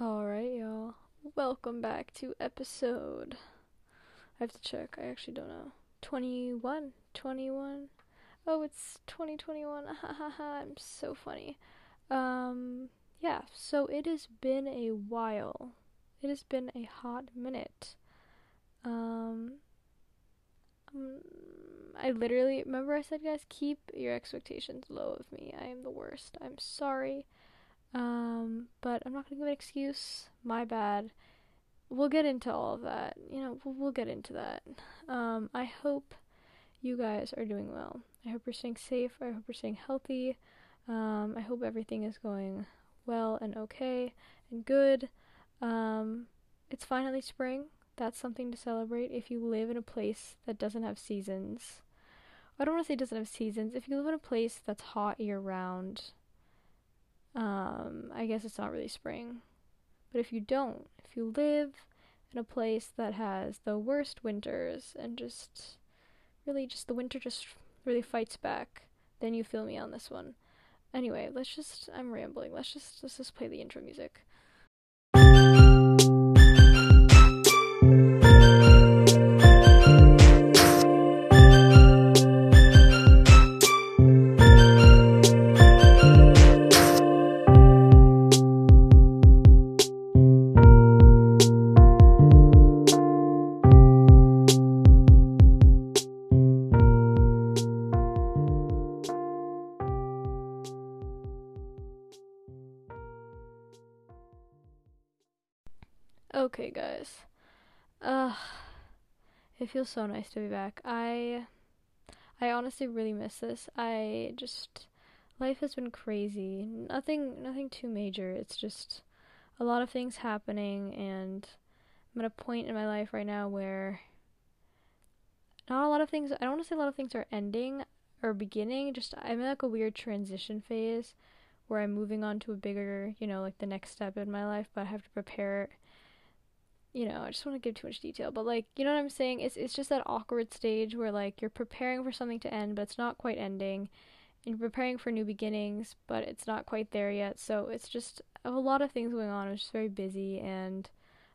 Alright, y'all. Welcome back to episode. I have to check. I actually don't know. 21? 21? Oh, it's 2021. I'm so funny. Um, yeah, so it has been a while. It has been a hot minute. Um, um, I literally remember I said, guys, keep your expectations low of me. I am the worst. I'm sorry. Um, but I'm not gonna give an excuse. My bad. We'll get into all of that. You know, we'll, we'll get into that. Um, I hope you guys are doing well. I hope you're staying safe. I hope you're staying healthy. Um, I hope everything is going well and okay and good. Um, it's finally spring. That's something to celebrate. If you live in a place that doesn't have seasons, I don't want to say doesn't have seasons. If you live in a place that's hot year round, um, I guess it's not really spring. But if you don't, if you live in a place that has the worst winters and just really just the winter just really fights back, then you feel me on this one. Anyway, let's just I'm rambling. Let's just let's just play the intro music. Feels so nice to be back. I I honestly really miss this. I just life has been crazy. Nothing nothing too major. It's just a lot of things happening and I'm at a point in my life right now where not a lot of things I don't want to say a lot of things are ending or beginning, just I'm in like a weird transition phase where I'm moving on to a bigger, you know, like the next step in my life, but I have to prepare you know, I just want to give too much detail, but like, you know what I'm saying? It's it's just that awkward stage where like you're preparing for something to end, but it's not quite ending, and you're preparing for new beginnings, but it's not quite there yet. So it's just a lot of things going on. I'm just very busy, and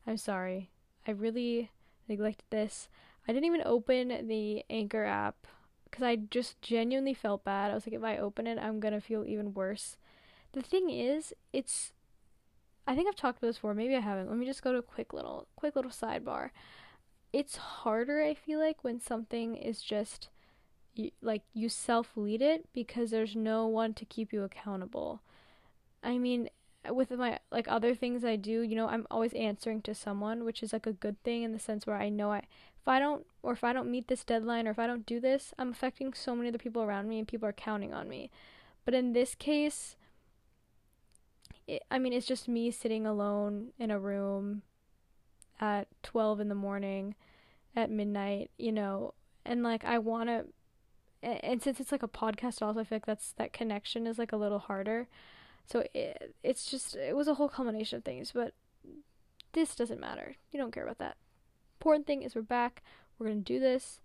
I'm sorry. I really neglected this. I didn't even open the Anchor app because I just genuinely felt bad. I was like, if I open it, I'm gonna feel even worse. The thing is, it's I think I've talked about this before. Maybe I haven't. Let me just go to a quick little, quick little sidebar. It's harder, I feel like, when something is just you, like you self lead it because there's no one to keep you accountable. I mean, with my like other things I do, you know, I'm always answering to someone, which is like a good thing in the sense where I know I if I don't or if I don't meet this deadline or if I don't do this, I'm affecting so many other people around me and people are counting on me. But in this case, it, I mean, it's just me sitting alone in a room at 12 in the morning at midnight, you know, and like I want to and since it's like a podcast also I feel like that's that connection is like a little harder. So it, it's just it was a whole combination of things, but this doesn't matter. You don't care about that. Important thing is we're back. We're going to do this.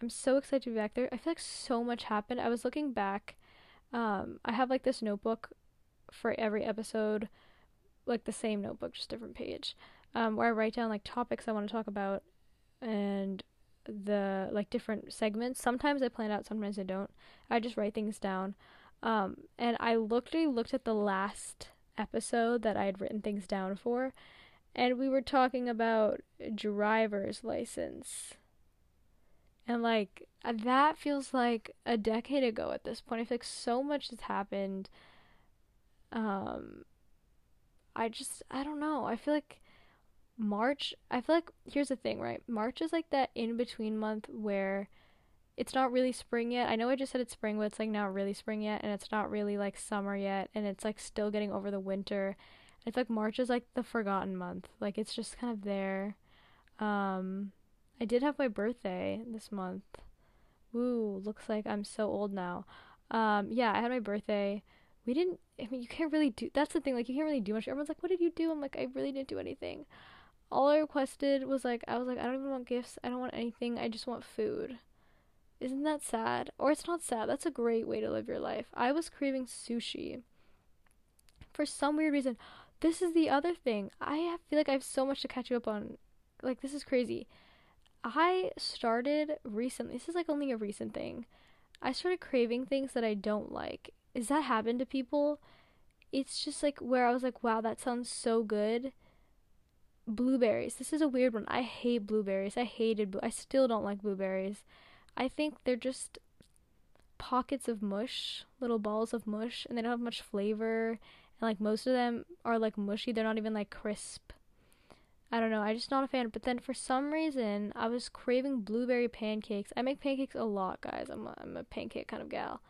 I'm so excited to be back there. I feel like so much happened. I was looking back um I have like this notebook for every episode, like the same notebook, just different page, um, where I write down like topics I want to talk about and the like different segments. Sometimes I plan out, sometimes I don't. I just write things down. Um, and I looked I looked at the last episode that I had written things down for, and we were talking about driver's license. And like that feels like a decade ago at this point. I feel like so much has happened um I just I don't know. I feel like March, I feel like here's the thing, right? March is like that in between month where it's not really spring yet. I know I just said it's spring, but it's like not really spring yet and it's not really like summer yet and it's like still getting over the winter. It's like March is like the forgotten month. Like it's just kind of there. Um I did have my birthday this month. Woo, looks like I'm so old now. Um yeah, I had my birthday we didn't I mean you can't really do that's the thing, like you can't really do much. Everyone's like, What did you do? I'm like, I really didn't do anything. All I requested was like I was like, I don't even want gifts, I don't want anything, I just want food. Isn't that sad? Or it's not sad, that's a great way to live your life. I was craving sushi. For some weird reason. this is the other thing. I feel like I have so much to catch you up on. Like this is crazy. I started recently. This is like only a recent thing. I started craving things that I don't like. Is that happen to people? It's just like where I was like, wow, that sounds so good. Blueberries. This is a weird one. I hate blueberries. I hated. I still don't like blueberries. I think they're just pockets of mush, little balls of mush, and they don't have much flavor. And like most of them are like mushy. They're not even like crisp. I don't know. I'm just not a fan. But then for some reason, I was craving blueberry pancakes. I make pancakes a lot, guys. I'm a, I'm a pancake kind of gal.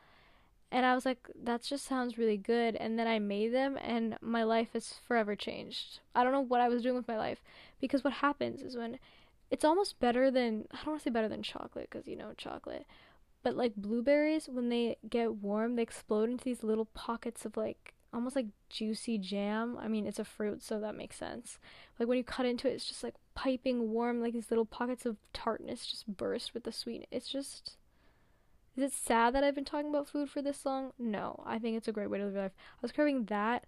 And I was like, that just sounds really good. And then I made them, and my life has forever changed. I don't know what I was doing with my life. Because what happens is when it's almost better than, I don't want to say better than chocolate, because you know, chocolate. But like blueberries, when they get warm, they explode into these little pockets of like almost like juicy jam. I mean, it's a fruit, so that makes sense. Like when you cut into it, it's just like piping warm, like these little pockets of tartness just burst with the sweet. It's just. Is it sad that I've been talking about food for this long? No, I think it's a great way to live your life. I was craving that.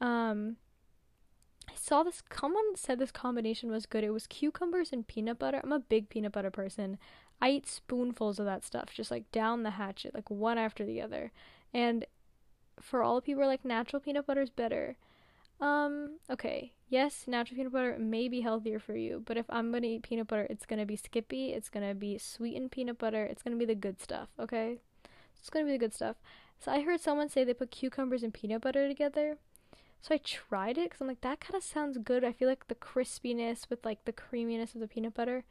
Um, I saw this. Someone said this combination was good. It was cucumbers and peanut butter. I'm a big peanut butter person. I eat spoonfuls of that stuff, just like down the hatchet, like one after the other. And for all people like natural peanut butter is better. Um, okay. Yes, natural peanut butter may be healthier for you, but if I'm gonna eat peanut butter, it's gonna be Skippy, it's gonna be sweetened peanut butter, it's gonna be the good stuff, okay? It's gonna be the good stuff. So I heard someone say they put cucumbers and peanut butter together. So I tried it because I'm like, that kind of sounds good. I feel like the crispiness with like the creaminess of the peanut butter.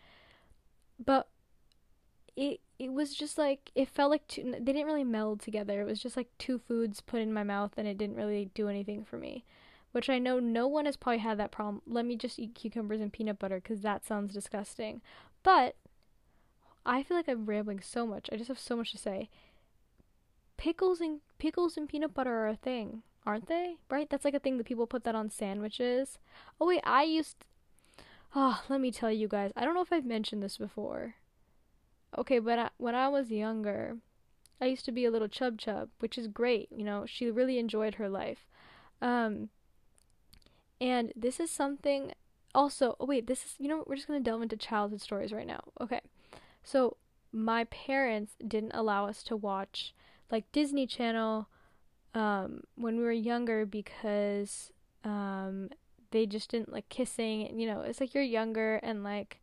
But it it was just like it felt like two, they didn't really meld together. It was just like two foods put in my mouth and it didn't really do anything for me. Which I know no one has probably had that problem. Let me just eat cucumbers and peanut butter cuz that sounds disgusting. But I feel like I'm rambling so much. I just have so much to say. Pickles and pickles and peanut butter are a thing, aren't they? Right? That's like a thing that people put that on sandwiches. Oh wait, I used Oh, let me tell you guys. I don't know if I've mentioned this before okay, but I, when I was younger, I used to be a little chub chub, which is great. You know, she really enjoyed her life. Um, and this is something also, oh wait, this is, you know, we're just going to delve into childhood stories right now. Okay. So, my parents didn't allow us to watch like Disney Channel um, when we were younger because um, they just didn't like kissing. You know, it's like you're younger and like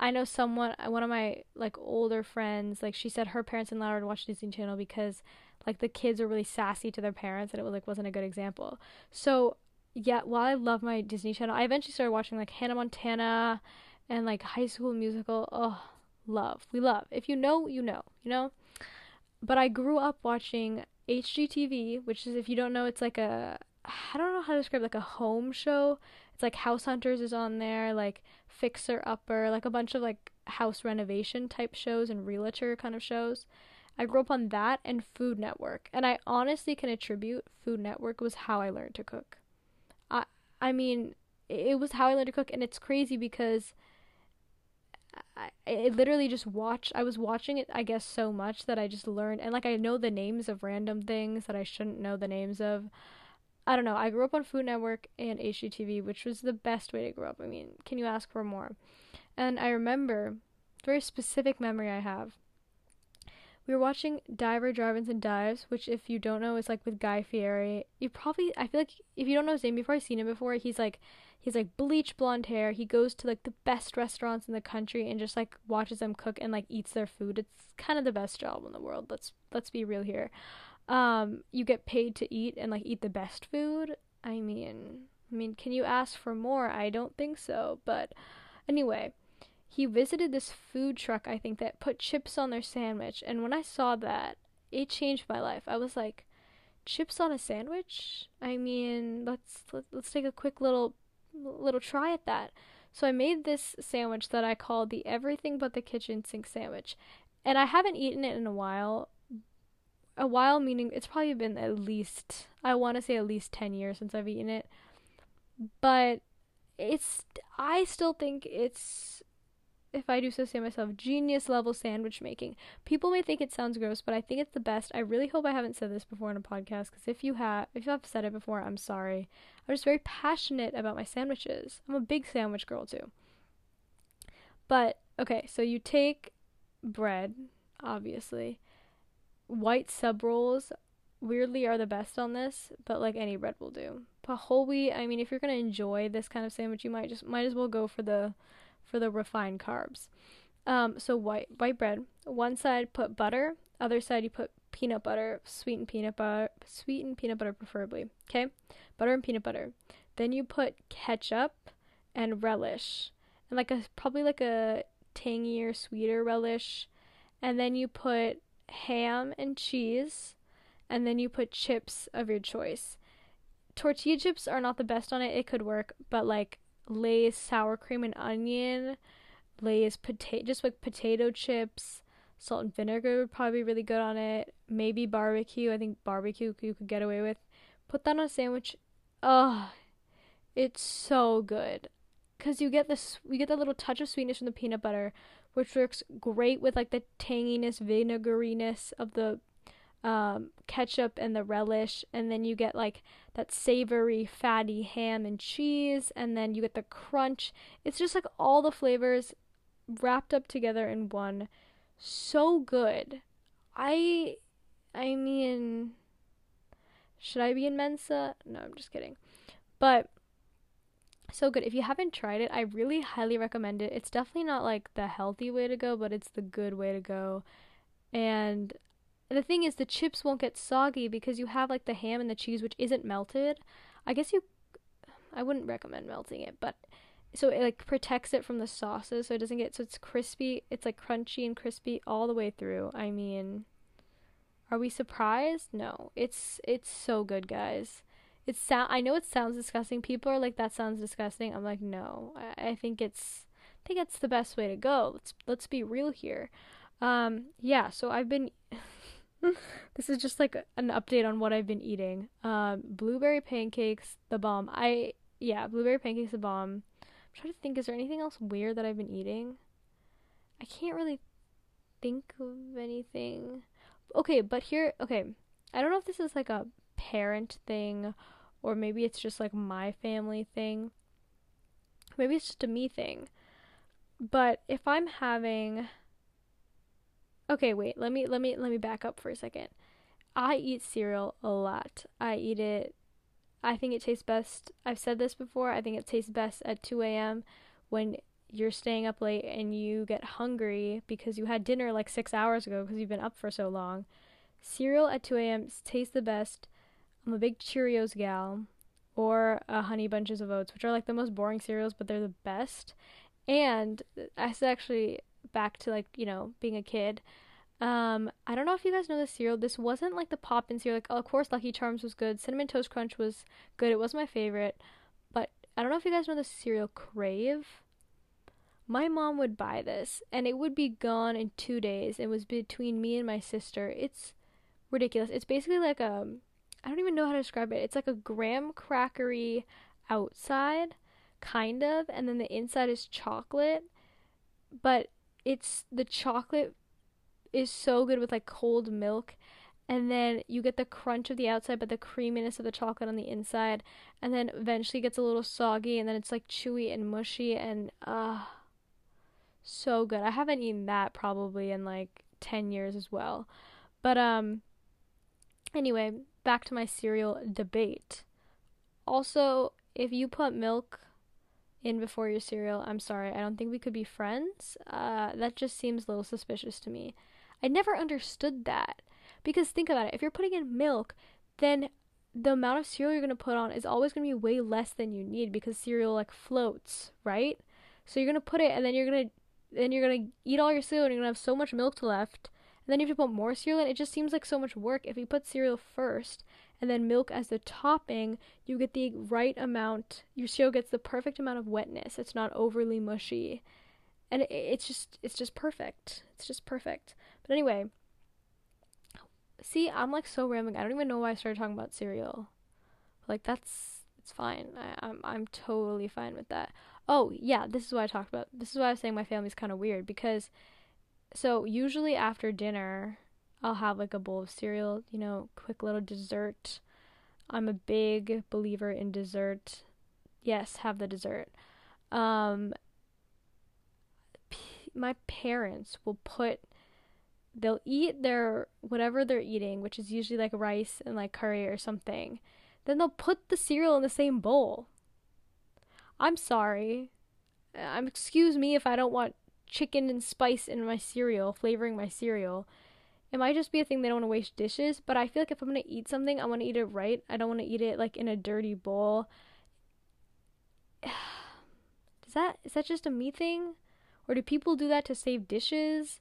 I know someone, one of my like older friends, like she said her parents didn't allow her to watch Disney Channel because like the kids were really sassy to their parents and it was like wasn't a good example. So yeah, while I love my Disney Channel, I eventually started watching like Hannah Montana and like High School Musical. Oh, love, we love. If you know, you know, you know. But I grew up watching HGTV, which is if you don't know, it's like a I don't know how to describe like a home show. It's like House Hunters is on there, like Fixer Upper, like a bunch of like house renovation type shows and realtor kind of shows. I grew up on that and Food Network, and I honestly can attribute Food Network was how I learned to cook. I mean, it was how I learned to cook, and it's crazy because I, I literally just watched. I was watching it, I guess, so much that I just learned, and like I know the names of random things that I shouldn't know the names of. I don't know. I grew up on Food Network and HGTV, which was the best way to grow up. I mean, can you ask for more? And I remember, very specific memory I have. We were watching Diners, Drive-Ins, and Dives, which, if you don't know, is like with Guy Fieri. You probably, I feel like, if you don't know his name, before, I've seen him before. He's like, he's like bleach blonde hair. He goes to like the best restaurants in the country and just like watches them cook and like eats their food. It's kind of the best job in the world. Let's let's be real here um you get paid to eat and like eat the best food i mean i mean can you ask for more i don't think so but anyway he visited this food truck i think that put chips on their sandwich. And when i saw that it changed my life. I was like chips on a sandwich? I mean let's let, us take a quick little little try at that. So i made this sandwich that i called the everything but the kitchen sink sandwich. And i haven't eaten it in a while. A while meaning it's probably been at least I want to say at least 10 years since I've eaten it. But it's I still think it's if I do so say myself, genius level sandwich making. People may think it sounds gross, but I think it's the best. I really hope I haven't said this before in a podcast because if you have, if have said it before, I'm sorry. I'm just very passionate about my sandwiches. I'm a big sandwich girl too. But okay, so you take bread, obviously. White sub rolls weirdly are the best on this, but like any bread will do. But whole wheat, I mean, if you're gonna enjoy this kind of sandwich, you might just might as well go for the for the refined carbs. Um, so white white bread. One side put butter, other side you put peanut butter, sweetened peanut butter, sweetened peanut butter preferably. Okay, butter and peanut butter. Then you put ketchup and relish, and like a probably like a tangier, sweeter relish. And then you put ham and cheese, and then you put chips of your choice. Tortilla chips are not the best on it. It could work, but like Lay's sour cream and onion, Lay's potato, just like potato chips, salt and vinegar would probably be really good on it. Maybe barbecue. I think barbecue you could get away with. Put that on a sandwich. Oh, it's so good. Cause you get this, you get that little touch of sweetness from the peanut butter, which works great with like the tanginess, vinegariness of the um, ketchup and the relish, and then you get like that savory, fatty ham and cheese, and then you get the crunch. It's just like all the flavors wrapped up together in one. So good. I, I mean, should I be in Mensa? No, I'm just kidding. But so good. If you haven't tried it, I really highly recommend it. It's definitely not like the healthy way to go, but it's the good way to go. And the thing is, the chips won't get soggy because you have like the ham and the cheese, which isn't melted. I guess you, I wouldn't recommend melting it, but so it like protects it from the sauces, so it doesn't get so it's crispy. It's like crunchy and crispy all the way through. I mean, are we surprised? No, it's it's so good, guys. It sound I know it sounds disgusting. People are like that sounds disgusting. I'm like no, I, I think it's I think it's the best way to go. Let's let's be real here. Um, yeah. So I've been. this is just like an update on what I've been eating. Um, blueberry pancakes, the bomb. I yeah, blueberry pancakes, the bomb. I'm trying to think. Is there anything else weird that I've been eating? I can't really think of anything. Okay, but here, okay. I don't know if this is like a parent thing, or maybe it's just like my family thing. Maybe it's just a me thing. But if I'm having Okay, wait. Let me let me let me back up for a second. I eat cereal a lot. I eat it. I think it tastes best. I've said this before. I think it tastes best at 2 a.m. when you're staying up late and you get hungry because you had dinner like six hours ago because you've been up for so long. Cereal at 2 a.m. tastes the best. I'm a big Cheerios gal or a Honey Bunches of Oats, which are like the most boring cereals, but they're the best. And uh, I said actually back to like you know being a kid. Um, I don't know if you guys know the cereal. This wasn't like the pop in cereal. Like, oh, of course, Lucky Charms was good. Cinnamon Toast Crunch was good. It was my favorite. But I don't know if you guys know the cereal Crave. My mom would buy this, and it would be gone in two days. It was between me and my sister. It's ridiculous. It's basically like a, I don't even know how to describe it. It's like a graham crackery outside, kind of, and then the inside is chocolate. But it's the chocolate is so good with like cold milk and then you get the crunch of the outside but the creaminess of the chocolate on the inside and then eventually gets a little soggy and then it's like chewy and mushy and uh so good. I haven't eaten that probably in like 10 years as well. But um anyway, back to my cereal debate. Also, if you put milk in before your cereal, I'm sorry, I don't think we could be friends. Uh, that just seems a little suspicious to me. I never understood that. Because think about it, if you're putting in milk, then the amount of cereal you're going to put on is always going to be way less than you need because cereal like floats, right? So you're going to put it and then you're going to then you're going to eat all your cereal and you're going to have so much milk left. And then you have to put more cereal in. It just seems like so much work. If you put cereal first and then milk as the topping, you get the right amount. Your cereal gets the perfect amount of wetness. It's not overly mushy, and it, it's just it's just perfect. It's just perfect. But anyway, see, I'm like so rambling. I don't even know why I started talking about cereal. Like that's it's fine. I, I'm I'm totally fine with that. Oh yeah, this is what I talked about. This is why I was saying my family's kind of weird because, so usually after dinner, I'll have like a bowl of cereal, you know, quick little dessert. I'm a big believer in dessert. Yes, have the dessert. Um, p- my parents will put they'll eat their whatever they're eating, which is usually like rice and like curry or something. Then they'll put the cereal in the same bowl. I'm sorry. I'm excuse me if I don't want chicken and spice in my cereal, flavoring my cereal. It might just be a thing they don't want to waste dishes, but I feel like if I'm gonna eat something, I want to eat it right. I don't want to eat it like in a dirty bowl. Is that is that just a me thing, or do people do that to save dishes,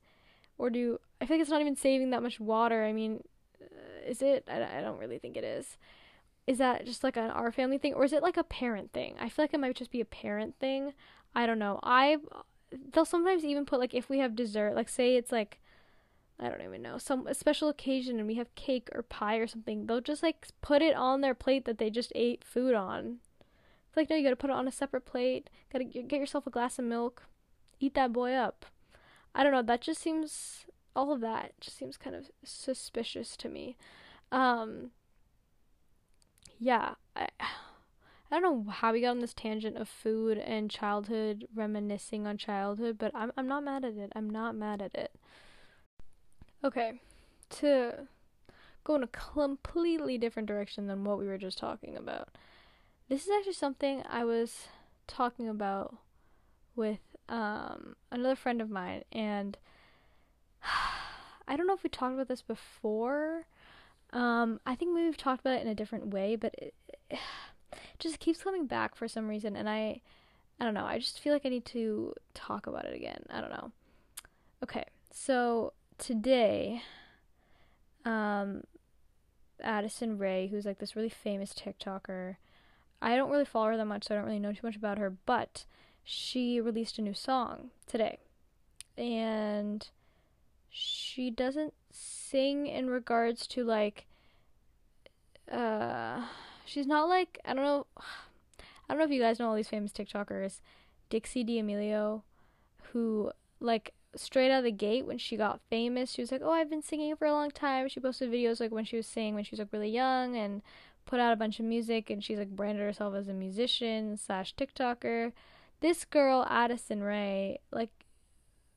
or do I feel like it's not even saving that much water? I mean, uh, is it? I, I don't really think it is. Is that just like an our family thing, or is it like a parent thing? I feel like it might just be a parent thing. I don't know. I they'll sometimes even put like if we have dessert, like say it's like I don't even know, some a special occasion and we have cake or pie or something, they'll just like put it on their plate that they just ate food on. It's like no, you gotta put it on a separate plate. Gotta get yourself a glass of milk, eat that boy up. I don't know. That just seems all of that just seems kind of suspicious to me. Um, yeah, I I don't know how we got on this tangent of food and childhood reminiscing on childhood, but I'm I'm not mad at it. I'm not mad at it. Okay, to go in a completely different direction than what we were just talking about. This is actually something I was talking about with um, another friend of mine, and I don't know if we talked about this before. Um, I think we've talked about it in a different way, but it, it just keeps coming back for some reason, and I, I don't know. I just feel like I need to talk about it again. I don't know. Okay, so today, um, Addison Rae, who's like this really famous TikToker, I don't really follow her that much, so I don't really know too much about her, but she released a new song today. And she doesn't sing in regards to like uh she's not like I don't know I don't know if you guys know all these famous TikTokers. Dixie D'Amelio, who like straight out of the gate when she got famous, she was like, "Oh, I've been singing for a long time." She posted videos like when she was singing when she was like really young and put out a bunch of music, and she's like branded herself as a musician slash TikToker. This girl, Addison Rae, like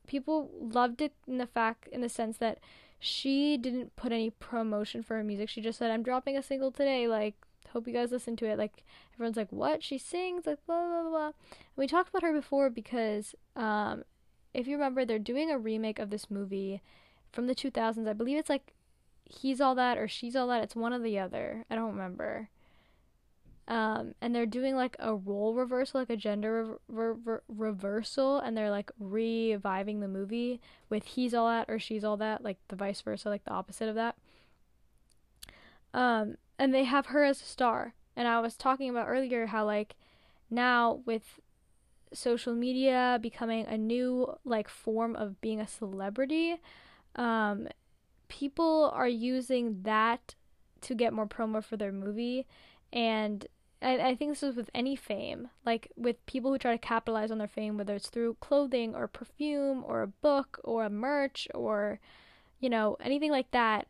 people loved it in the fact in the sense that she didn't put any promotion for her music. She just said, "I'm dropping a single today. Like, hope you guys listen to it." Like, everyone's like, "What? She sings?" Like, blah blah blah. And we talked about her before because um, if you remember, they're doing a remake of this movie from the 2000s. I believe it's like he's all that or she's all that. It's one or the other. I don't remember. Um, and they're doing like a role reversal, like a gender re- re- reversal, and they're like reviving the movie with he's all that or she's all that, like the vice versa, like the opposite of that. Um, and they have her as a star. And I was talking about earlier how like now with social media becoming a new like form of being a celebrity um people are using that to get more promo for their movie. And I, I think this is with any fame like with people who try to capitalize on their fame whether it's through clothing or perfume or a book or a merch or you know anything like that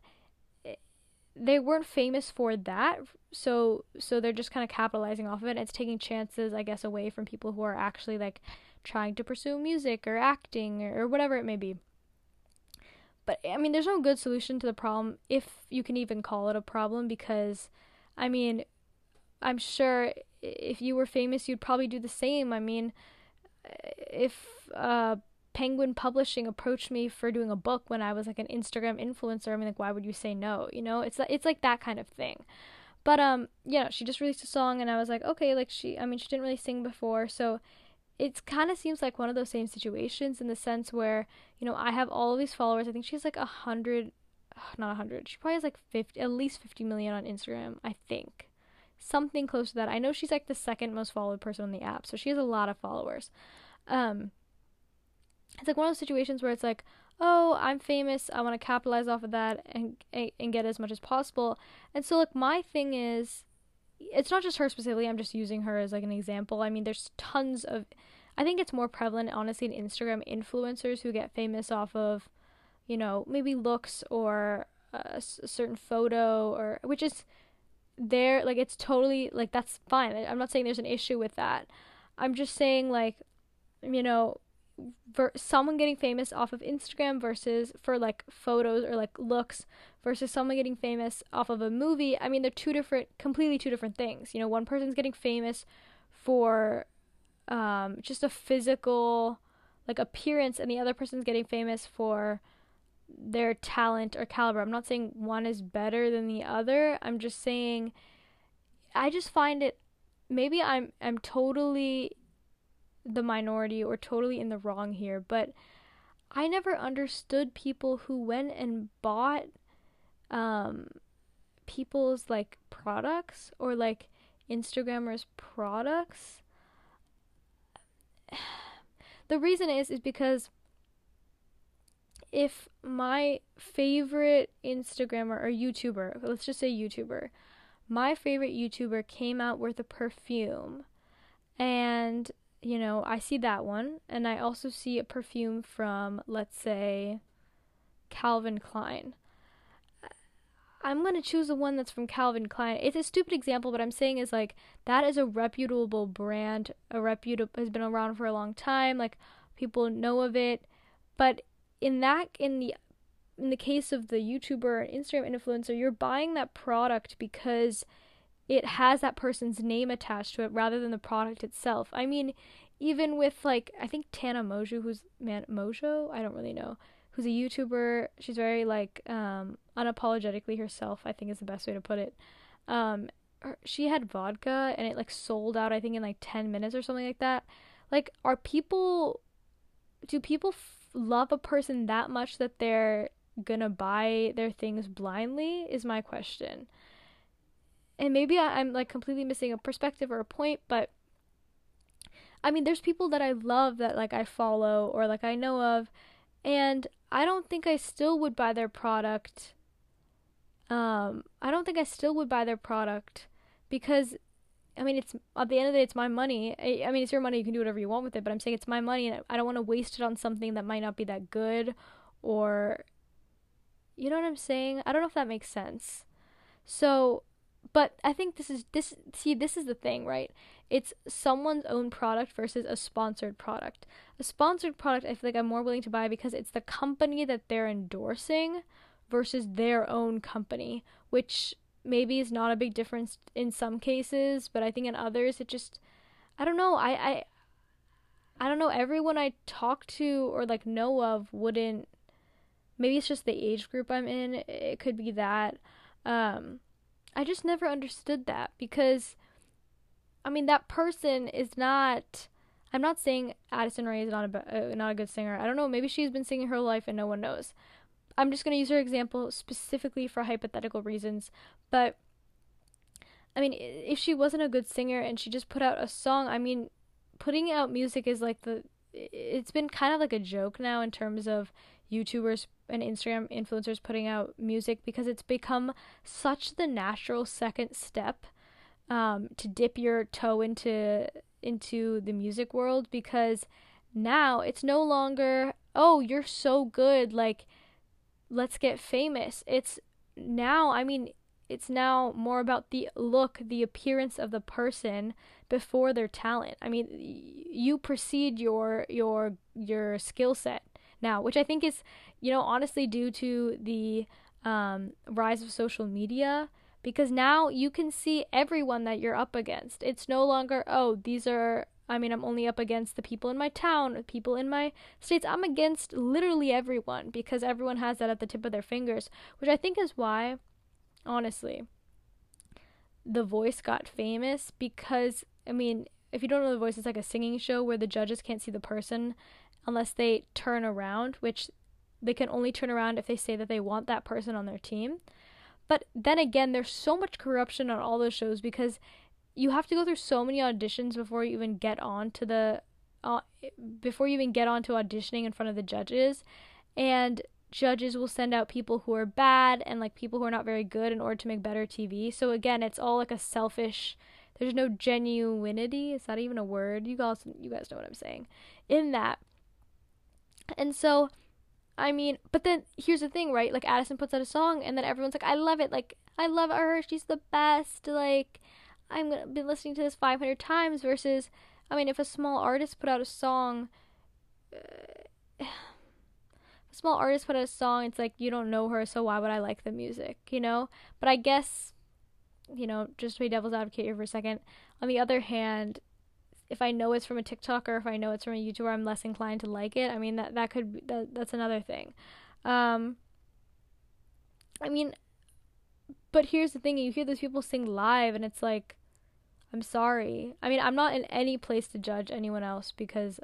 they weren't famous for that so so they're just kind of capitalizing off of it. It's taking chances i guess away from people who are actually like trying to pursue music or acting or, or whatever it may be. But i mean there's no good solution to the problem if you can even call it a problem because i mean i'm sure if you were famous you'd probably do the same. I mean if uh Penguin Publishing approached me for doing a book when I was like an Instagram influencer. I mean, like, why would you say no? You know, it's it's like that kind of thing. But um, you know, she just released a song, and I was like, okay, like she, I mean, she didn't really sing before, so it kind of seems like one of those same situations in the sense where you know I have all of these followers. I think she's like a hundred, not a hundred. She probably has like fifty, at least fifty million on Instagram. I think something close to that. I know she's like the second most followed person on the app, so she has a lot of followers. Um, it's like one of those situations where it's like, oh, I'm famous, I want to capitalize off of that and and get as much as possible. And so like my thing is it's not just her specifically. I'm just using her as like an example. I mean, there's tons of. I think it's more prevalent, honestly, in Instagram influencers who get famous off of, you know, maybe looks or a certain photo or which is there like it's totally like that's fine. I'm not saying there's an issue with that. I'm just saying like you know ver- someone getting famous off of Instagram versus for like photos or like looks versus someone getting famous off of a movie. I mean, they're two different, completely two different things. You know, one person's getting famous for um, just a physical like appearance, and the other person's getting famous for their talent or caliber. I'm not saying one is better than the other. I'm just saying I just find it maybe I'm I'm totally the minority or totally in the wrong here, but I never understood people who went and bought um people's like products or like Instagrammers products. The reason is is because if my favorite Instagrammer or YouTuber, let's just say YouTuber, my favorite YouTuber came out with a perfume and you know, I see that one, and I also see a perfume from, let's say, Calvin Klein. I'm gonna choose the one that's from Calvin Klein. It's a stupid example, but I'm saying is like that is a reputable brand, a reputable has been around for a long time. Like people know of it, but in that in the in the case of the YouTuber or Instagram influencer, you're buying that product because it has that person's name attached to it rather than the product itself. I mean, even with like I think Tana Mongeau, who's man Mojo, I don't really know, who's a YouTuber. She's very like um, unapologetically herself. I think is the best way to put it. Um, her, she had vodka and it like sold out. I think in like ten minutes or something like that. Like, are people? Do people f- love a person that much that they're gonna buy their things blindly? Is my question and maybe I, I'm like completely missing a perspective or a point, but I mean, there's people that I love that like I follow or like I know of, and I don't think I still would buy their product. Um, I don't think I still would buy their product because, I mean, it's at the end of the day, it's my money. I, I mean, it's your money. You can do whatever you want with it, but I'm saying it's my money, and I don't want to waste it on something that might not be that good, or, you know what I'm saying? I don't know if that makes sense. So but I think this is this see this is the thing, right? It's someone's own product versus a sponsored product. A sponsored product I feel like I'm more willing to buy because it's the company that they're endorsing versus their own company, which maybe is not a big difference in some cases, but I think in others it just I don't know, I I I don't know, everyone I talk to or like know of wouldn't maybe it's just the age group I'm in. It could be that um I just never understood that because I mean that person is not I'm not saying Addison Rae is not a uh, not a good singer. I don't know, maybe she's been singing her life and no one knows. I'm just going to use her example specifically for hypothetical reasons, but I mean, if she wasn't a good singer and she just put out a song, I mean, putting out music is like the it's been kind of like a joke now in terms of YouTubers and Instagram influencers putting out music because it's become such the natural second step um, to dip your toe into into the music world because now it's no longer oh you're so good like let's get famous. It's now i mean it's now more about the look the appearance of the person before their talent. I mean you precede your your your skill set now, which I think is, you know, honestly due to the um, rise of social media. Because now you can see everyone that you're up against. It's no longer, oh, these are, I mean, I'm only up against the people in my town, people in my states. I'm against literally everyone because everyone has that at the tip of their fingers, which I think is why, honestly, The Voice got famous because, I mean, if you don't know The Voice, it's like a singing show where the judges can't see the person unless they turn around, which they can only turn around if they say that they want that person on their team. But then again, there's so much corruption on all those shows because you have to go through so many auditions before you even get on to the uh, before you even get on to auditioning in front of the judges and judges will send out people who are bad and like people who are not very good in order to make better TV. So again, it's all like a selfish there's no genuinity. Is that even a word? You guys you guys know what I'm saying. In that. And so I mean, but then here's the thing, right? Like Addison puts out a song and then everyone's like, I love it. Like, I love her. She's the best. Like, I'm gonna be listening to this 500 times versus, I mean, if a small artist put out a song, uh, a small artist put out a song, it's like, you don't know her, so why would I like the music, you know? But I guess, you know, just to be devil's advocate here for a second, on the other hand, if I know it's from a TikTok or if I know it's from a YouTuber, I'm less inclined to like it. I mean that that could be, that that's another thing. Um, I mean, but here's the thing: you hear those people sing live, and it's like, I'm sorry. I mean, I'm not in any place to judge anyone else because,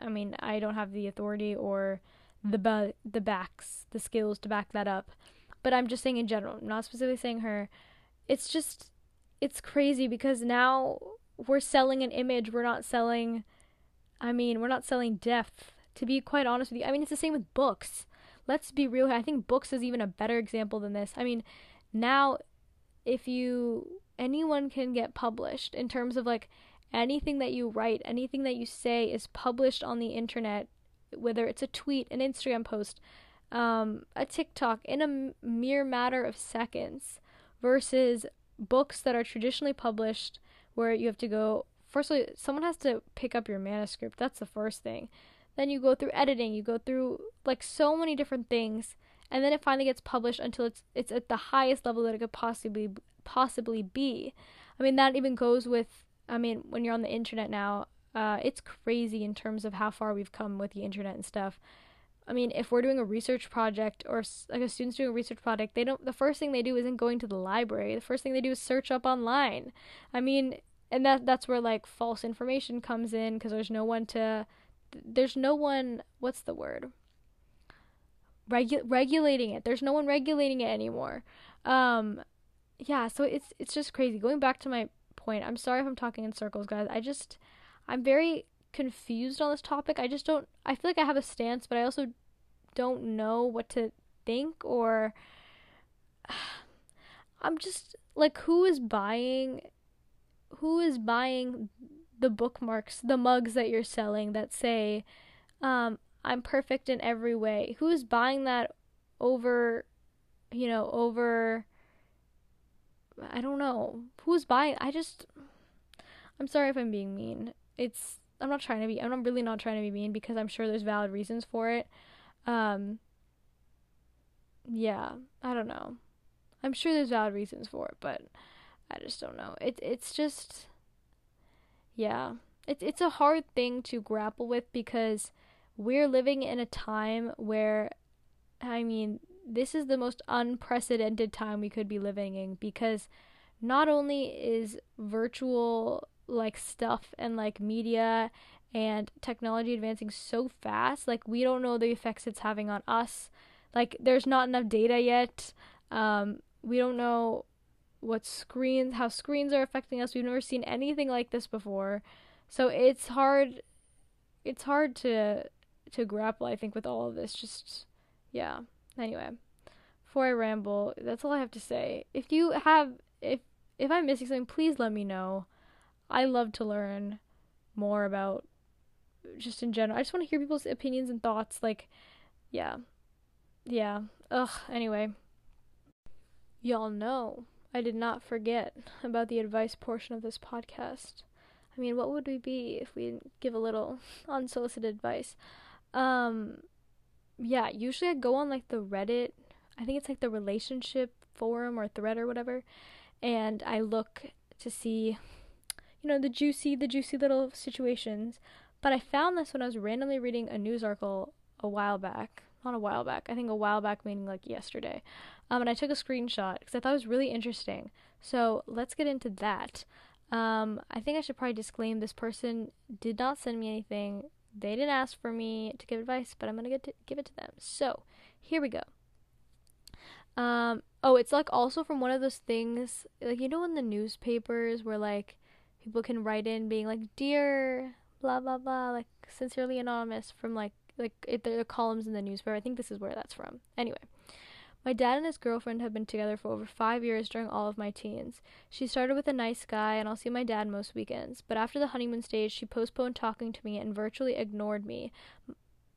I mean, I don't have the authority or the ba- the backs, the skills to back that up. But I'm just saying in general, I'm not specifically saying her. It's just, it's crazy because now we're selling an image. We're not selling, I mean, we're not selling depth. To be quite honest with you, I mean, it's the same with books. Let's be real. I think books is even a better example than this. I mean, now, if you, anyone can get published in terms of like anything that you write, anything that you say is published on the internet, whether it's a tweet, an Instagram post, um, a TikTok, in a mere matter of seconds, versus books that are traditionally published where you have to go firstly someone has to pick up your manuscript. That's the first thing. Then you go through editing. You go through like so many different things and then it finally gets published until it's it's at the highest level that it could possibly possibly be. I mean that even goes with i mean when you're on the internet now uh, it's crazy in terms of how far we've come with the internet and stuff I mean, if we're doing a research project or like a student's doing a research project, they don't. The first thing they do isn't going to the library. The first thing they do is search up online. I mean, and that that's where like false information comes in because there's no one to, there's no one. What's the word? Regu- regulating it. There's no one regulating it anymore. Um, yeah. So it's it's just crazy. Going back to my point, I'm sorry if I'm talking in circles, guys. I just, I'm very confused on this topic. I just don't I feel like I have a stance, but I also don't know what to think or I'm just like who is buying who is buying the bookmarks, the mugs that you're selling that say um I'm perfect in every way. Who is buying that over you know, over I don't know. Who's buying I just I'm sorry if I'm being mean. It's I'm not trying to be I'm really not trying to be mean because I'm sure there's valid reasons for it. Um yeah, I don't know. I'm sure there's valid reasons for it, but I just don't know. It it's just yeah. It's it's a hard thing to grapple with because we're living in a time where I mean, this is the most unprecedented time we could be living in because not only is virtual like stuff and like media and technology advancing so fast like we don't know the effects it's having on us. Like there's not enough data yet. Um, we don't know what screens how screens are affecting us. We've never seen anything like this before. So it's hard it's hard to to grapple i think with all of this. Just yeah. Anyway before i ramble that's all i have to say. If you have if if i'm missing something please let me know. I love to learn more about just in general. I just want to hear people's opinions and thoughts. Like, yeah. Yeah. Ugh, anyway. Y'all know I did not forget about the advice portion of this podcast. I mean, what would we be if we didn't give a little unsolicited advice? Um, yeah, usually I go on like the Reddit, I think it's like the relationship forum or thread or whatever, and I look to see you know, the juicy, the juicy little situations. But I found this when I was randomly reading a news article a while back. Not a while back. I think a while back, meaning like yesterday. Um, and I took a screenshot because I thought it was really interesting. So let's get into that. Um, I think I should probably disclaim this person did not send me anything. They didn't ask for me to give advice, but I'm gonna give it to them. So here we go. Um, oh, it's like also from one of those things, like you know, in the newspapers where like people can write in being like, Dear blah blah blah, like sincerely anonymous from like like it, are columns in the newspaper. I think this is where that's from. Anyway, my dad and his girlfriend have been together for over five years during all of my teens. She started with a nice guy, and I'll see my dad most weekends. But after the honeymoon stage, she postponed talking to me and virtually ignored me.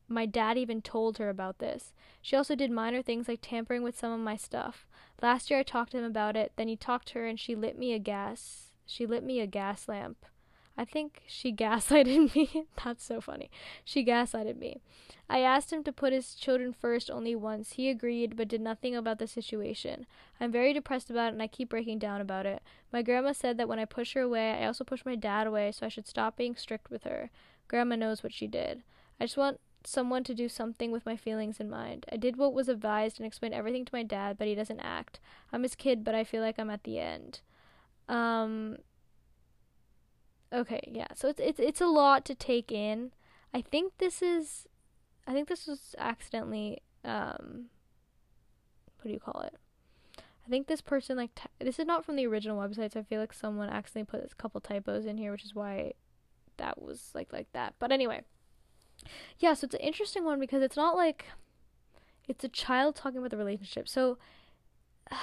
My dad even told her about this. She also did minor things like tampering with some of my stuff. Last year I talked to him about it, then he talked to her and she lit me a gas. She lit me a gas lamp. I think she gaslighted me. That's so funny. She gaslighted me. I asked him to put his children first only once. He agreed, but did nothing about the situation. I'm very depressed about it and I keep breaking down about it. My grandma said that when I push her away, I also push my dad away, so I should stop being strict with her. Grandma knows what she did. I just want someone to do something with my feelings in mind. I did what was advised and explained everything to my dad, but he doesn't act. I'm his kid, but I feel like I'm at the end. Um Okay, yeah. So it's it's it's a lot to take in. I think this is I think this was accidentally um what do you call it? I think this person like t- this is not from the original website, so I feel like someone accidentally put a couple typos in here, which is why that was like like that. But anyway, yeah, so it's an interesting one because it's not like it's a child talking about the relationship. So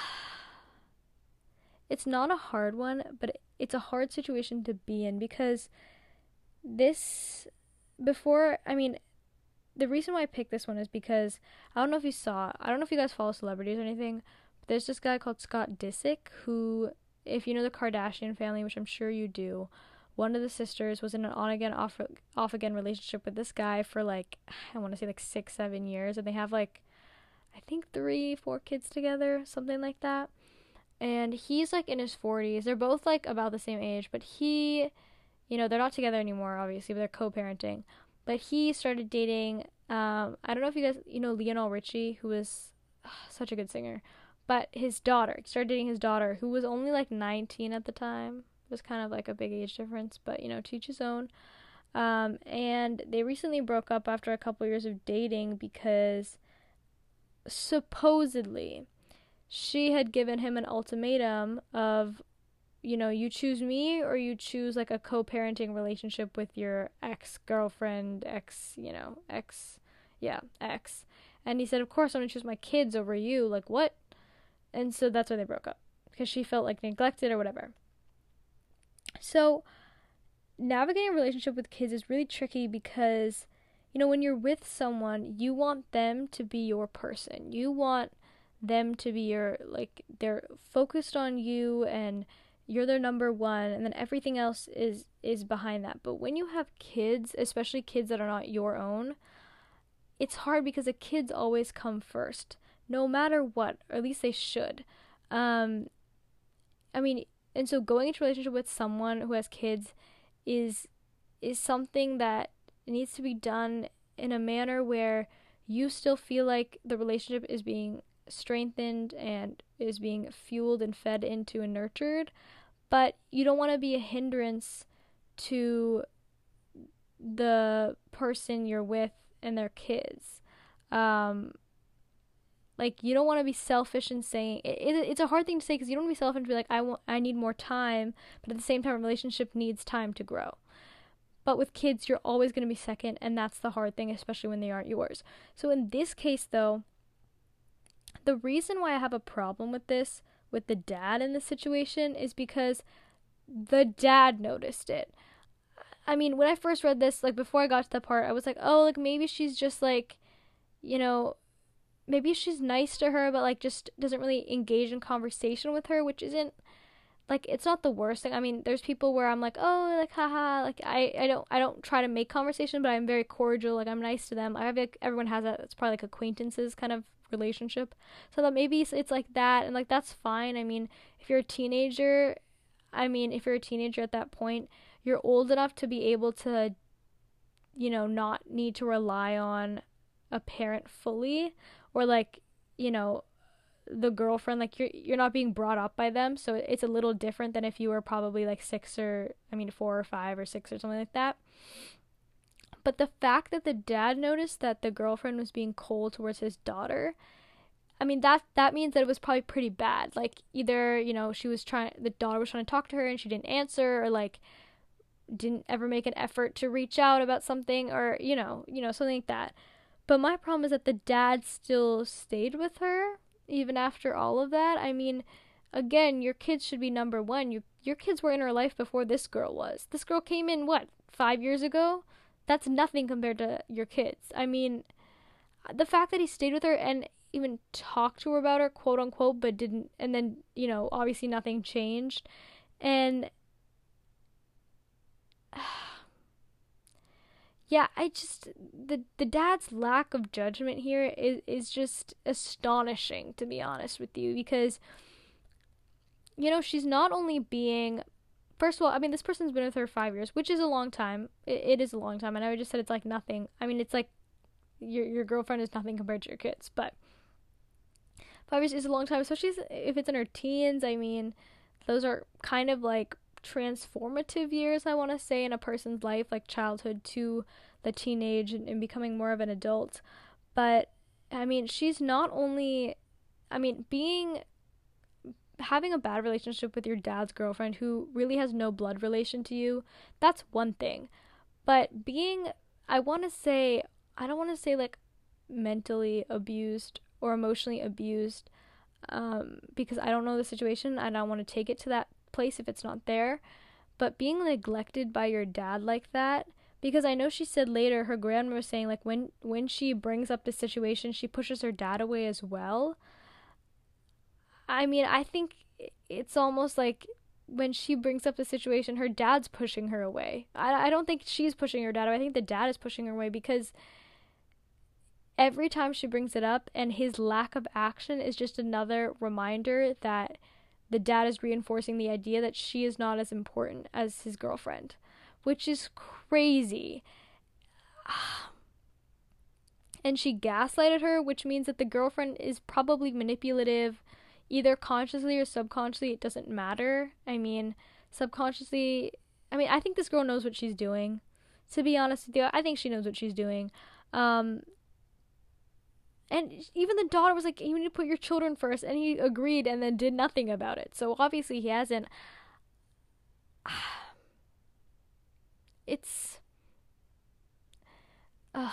it's not a hard one, but it's a hard situation to be in because this before, I mean, the reason why I picked this one is because I don't know if you saw, I don't know if you guys follow celebrities or anything, but there's this guy called Scott Disick who if you know the Kardashian family, which I'm sure you do, one of the sisters was in an on again off off again relationship with this guy for like I want to say like 6 7 years and they have like I think 3 4 kids together, something like that. And he's like in his 40s. They're both like about the same age, but he you know, they're not together anymore obviously, but they're co-parenting. But he started dating um I don't know if you guys you know Lionel Richie who was such a good singer. But his daughter, he started dating his daughter, who was only like 19 at the time It was kind of like a big age difference, but you know, teach his own. Um, and they recently broke up after a couple years of dating because supposedly she had given him an ultimatum of you know you choose me or you choose like a co-parenting relationship with your ex-girlfriend ex you know ex yeah ex. And he said of course i'm to choose my kids over you. Like what? And so that's why they broke up because she felt like neglected or whatever. So, navigating a relationship with kids is really tricky because, you know, when you're with someone, you want them to be your person. You want them to be your, like, they're focused on you and you're their number one and then everything else is is behind that. But when you have kids especially kids that are not your own it's hard because the kids always come first no matter what or at least they should. Um i mean and so going into a relationship with someone who has kids is is something that needs to be done in a manner where you still feel like the relationship is being strengthened and is being fueled and fed into and nurtured but you don't want to be a hindrance to the person you're with and their kids um, like you don't want to be selfish and saying it, it, it's a hard thing to say because you don't want to be selfish and be like I want I need more time, but at the same time, a relationship needs time to grow. But with kids, you're always going to be second, and that's the hard thing, especially when they aren't yours. So in this case, though, the reason why I have a problem with this, with the dad in this situation, is because the dad noticed it. I mean, when I first read this, like before I got to that part, I was like, oh, like maybe she's just like, you know, maybe she's nice to her but like just doesn't really engage in conversation with her which isn't like it's not the worst thing i mean there's people where i'm like oh like haha like i i don't i don't try to make conversation but i'm very cordial like i'm nice to them i have like everyone has that it's probably like acquaintances kind of relationship. So that maybe it's, like that and like that's fine. I mean if you're a teenager i mean if you're a teenager at that point you're old enough to be able to you know not need to rely on a parent fully or like you know the girlfriend like you're you're not being brought up by them. So it's a little different than if you were probably like 6 or I mean 4 or 5 or 6 or something like that but the fact that the dad noticed that the girlfriend was being cold towards his daughter I mean that that means that it was probably pretty bad. Like either, you know, she was trying the daughter was trying to talk to her and she didn't answer or like didn't ever make an effort to reach out about something or you know you know something like that. But my problem is that the dad still stayed with her even after all of that. I mean again your kids should be number one. You, your kids were in her life before this girl was. This girl came in what five years ago that's nothing compared to your kids. I mean the fact that he stayed with her and even talked to her about her quote unquote but didn't and then you know obviously nothing changed. And yeah, I just the the dad's lack of judgment here is is just astonishing to be honest with you because you know she's not only being first of all I mean this person's been with her five years which is a long time. It, it is a long time. And I would just said it's like nothing. I mean it's like your your girlfriend is nothing compared to your kids but five years is a long time especially if it's in her teens. I mean those are kind of like transformative years, I want to say, in a person's life, like childhood to the teenage and, and becoming more of an adult. But I mean, she's not only, I mean, being having a bad relationship with your dad's girlfriend who really has no blood relation to you, that's one thing. But being, I want to say, I don't want to say like mentally abused or emotionally abused um, because I don't know the situation. And I want to take it to that place if it's not there. But being neglected by your dad like that, because I know she said later her grandma was saying like when when she brings up the situation, she pushes her dad away as well. I mean, I think it's almost like when she brings up the situation, her dad's pushing her away. I, I don't think she's pushing her dad away. I think the dad is pushing her away because every time she brings it up and his lack of action is just another reminder that the dad is reinforcing the idea that she is not as important as his girlfriend, which is crazy. And she gaslighted her, which means that the girlfriend is probably manipulative, either consciously or subconsciously. It doesn't matter. I mean, subconsciously, I mean, I think this girl knows what she's doing. To be honest with you, I think she knows what she's doing. Um, and even the daughter was like, "You need to put your children first. and he agreed, and then did nothing about it. So obviously he hasn't. It's. Uh,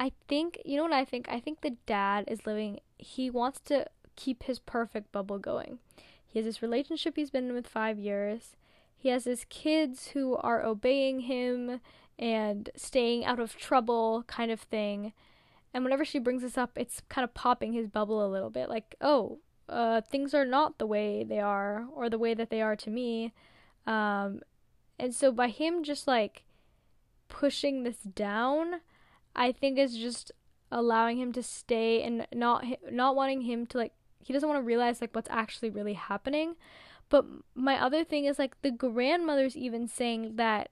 I think you know what I think. I think the dad is living. He wants to keep his perfect bubble going. He has this relationship he's been in with five years. He has his kids who are obeying him and staying out of trouble kind of thing. And whenever she brings this up, it's kind of popping his bubble a little bit like, oh, uh, things are not the way they are or the way that they are to me. Um, and so by him just like pushing this down, I think is just allowing him to stay and not not wanting him to like he doesn't want to realize like what's actually really happening. But my other thing is like the grandmother's even saying that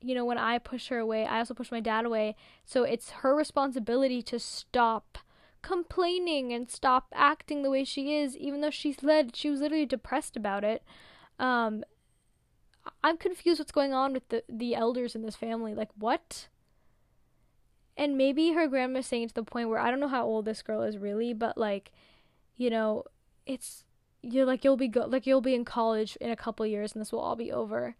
you know, when I push her away, I also push my dad away. So it's her responsibility to stop complaining and stop acting the way she is, even though she's led, she was literally depressed about it. Um, I'm confused what's going on with the, the elders in this family. Like, what? And maybe her grandma's saying to the point where I don't know how old this girl is really, but like, you know, it's you're like you'll be go like you'll be in college in a couple years and this will all be over.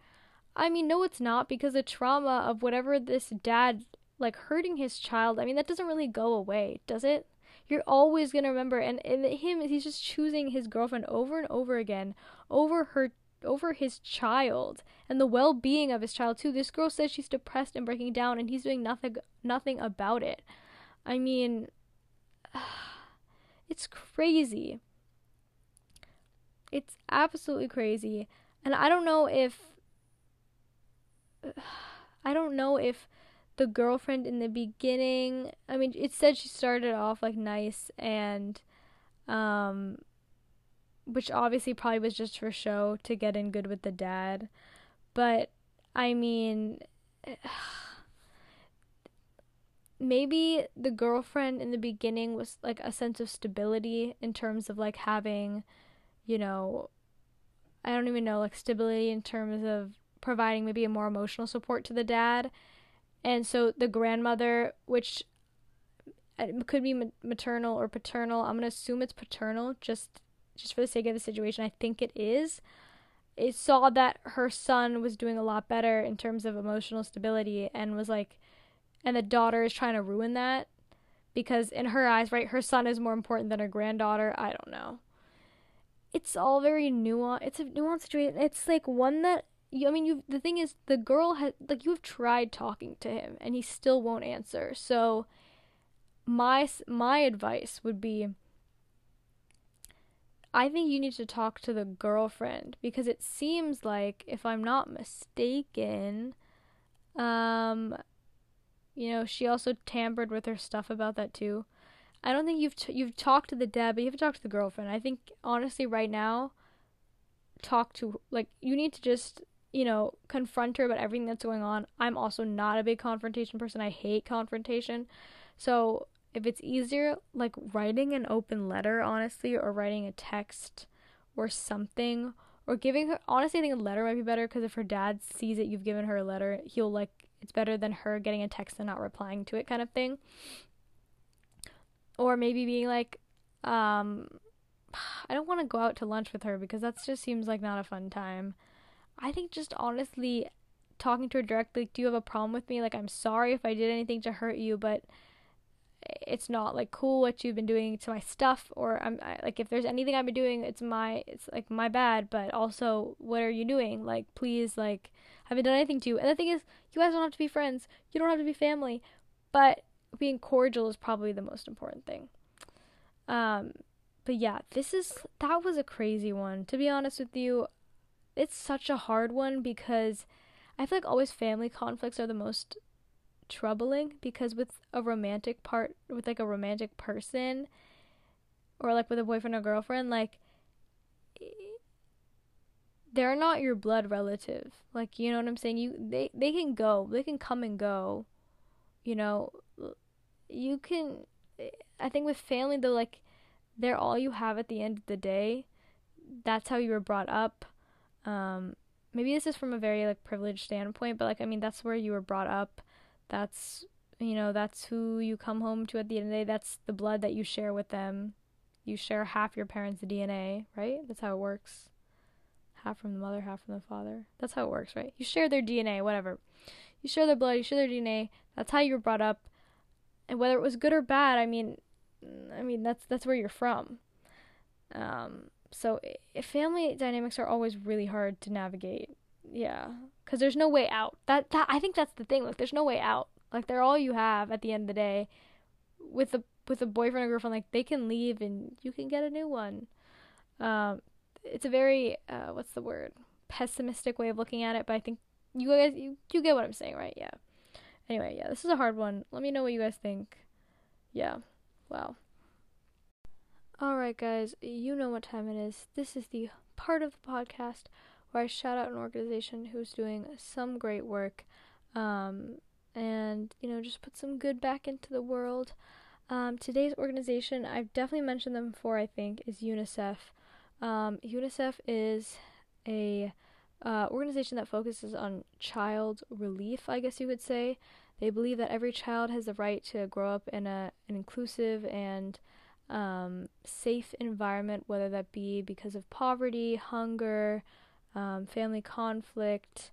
I mean, no, it's not because the trauma of whatever this dad like hurting his child. I mean, that doesn't really go away, does it? You're always gonna remember, and, and him, he's just choosing his girlfriend over and over again over her over his child and the well-being of his child too. This girl says she's depressed and breaking down, and he's doing nothing nothing about it. I mean, it's crazy. It's absolutely crazy, and I don't know if I don't know if the girlfriend in the beginning, I mean, it said she started off like nice and um which obviously probably was just for show to get in good with the dad. But I mean maybe the girlfriend in the beginning was like a sense of stability in terms of like having, you know, I don't even know, like stability in terms of providing maybe a more emotional support to the dad. And so the grandmother, which uh, could be maternal or paternal, I'm going to assume it's paternal just just for the sake of the situation. I think it is. it saw that her son was doing a lot better in terms of emotional stability and was like and the daughter is trying to ruin that because in her eyes right her son is more important than her granddaughter i don't know it's all very nuanced it's a nuanced situation it's like one that i mean you the thing is the girl has like you have tried talking to him and he still won't answer so my my advice would be I think you need to talk to the girlfriend because it seems like, if I'm not mistaken, um, you know, she also tampered with her stuff about that too. I don't think you've t- you've talked to the dad, but you haven't talked to the girlfriend. I think honestly, right now, talk to like you need to just you know confront her about everything that's going on. I'm also not a big confrontation person. I hate confrontation, so if it's easier like writing an open letter honestly or writing a text or something or giving her honestly i think a letter might be better because if her dad sees that you've given her a letter he'll like it's better than her getting a text and not replying to it kind of thing. Or maybe being like um i don't want to go out to lunch with her because that just seems like not a fun time. I think just honestly talking to her directly like, do you have a problem with me? Like i'm sorry if i did anything to hurt you but it's not like cool what you've been doing to my stuff or I'm I, like if there's anything I've been doing it's my it's like my bad but also what are you doing? Like please like I haven't done anything to you? And the thing is you guys don't have to be friends. You don't have to be family. But being cordial is probably the most important thing. Um but yeah this is that was a crazy one. To be honest with you it's such a hard one because I feel like always family conflicts are the most troubling because with a romantic part with like a romantic person or like with a boyfriend or girlfriend like they're not your blood relative. Like you know what i'm saying? You they they can go. They can come and go. You know you can i think with family though like they're all you have at the end of the day. That's how you were brought up. Um maybe this is from a very like privileged standpoint but like i mean that's where you were brought up that's you know that's who you come home to at the end of the day. That's the blood that you share with them. You share half your parents dna right? That's how it works. Half from the mother half from the father. That's how it works right? You share their dna whatever. You share their blood you share their dna that's how you were brought up. And whether it was good or bad i mean i mean that's that's where you're from. Um so family dynamics are always really hard to navigate yeah because there's no way out. That that i think that's the thing like there's no way out. Like they're all you have at the end of the day. With a with a boyfriend or girlfriend like they can leave and you can get a new one. Um it's a very uh what's the word? Pessimistic way of looking at it but i think you guys you, you get what i'm saying right? Yeah. Anyway yeah this is a hard one. Let me know what you guys think. Yeah. Wow. Alright guys you know what time it is. This is the part of the podcast where I shout out an organization who's doing some great work um, and, you know, just put some good back into the world. Um, today's organization, I've definitely mentioned them before, I think, is UNICEF. Um, UNICEF is a uh, organization that focuses on child relief, I guess you would say. They believe that every child has the right to grow up in a, an inclusive and um, safe environment, whether that be because of poverty, hunger, um, family conflict,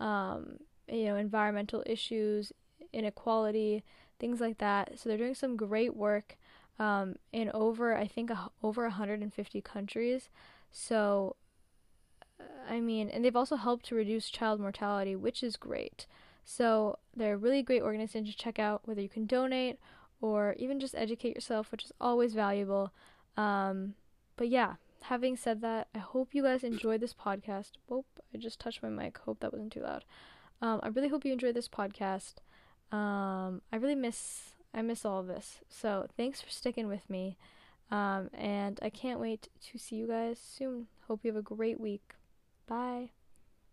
um, you know, environmental issues, inequality, things like that. So they're doing some great work um, in over, I think, uh, over 150 countries. So, uh, I mean, and they've also helped to reduce child mortality, which is great. So they're a really great organization to check out, whether you can donate or even just educate yourself, which is always valuable. Um, but yeah, having said that, I hope you guys enjoyed this podcast. Whoop, I just touched my mic. Hope that wasn't too loud. Um, I really hope you enjoyed this podcast. Um, I really miss I miss all of this. So thanks for sticking with me. Um, and I can't wait to see you guys soon. Hope you have a great week. Bye.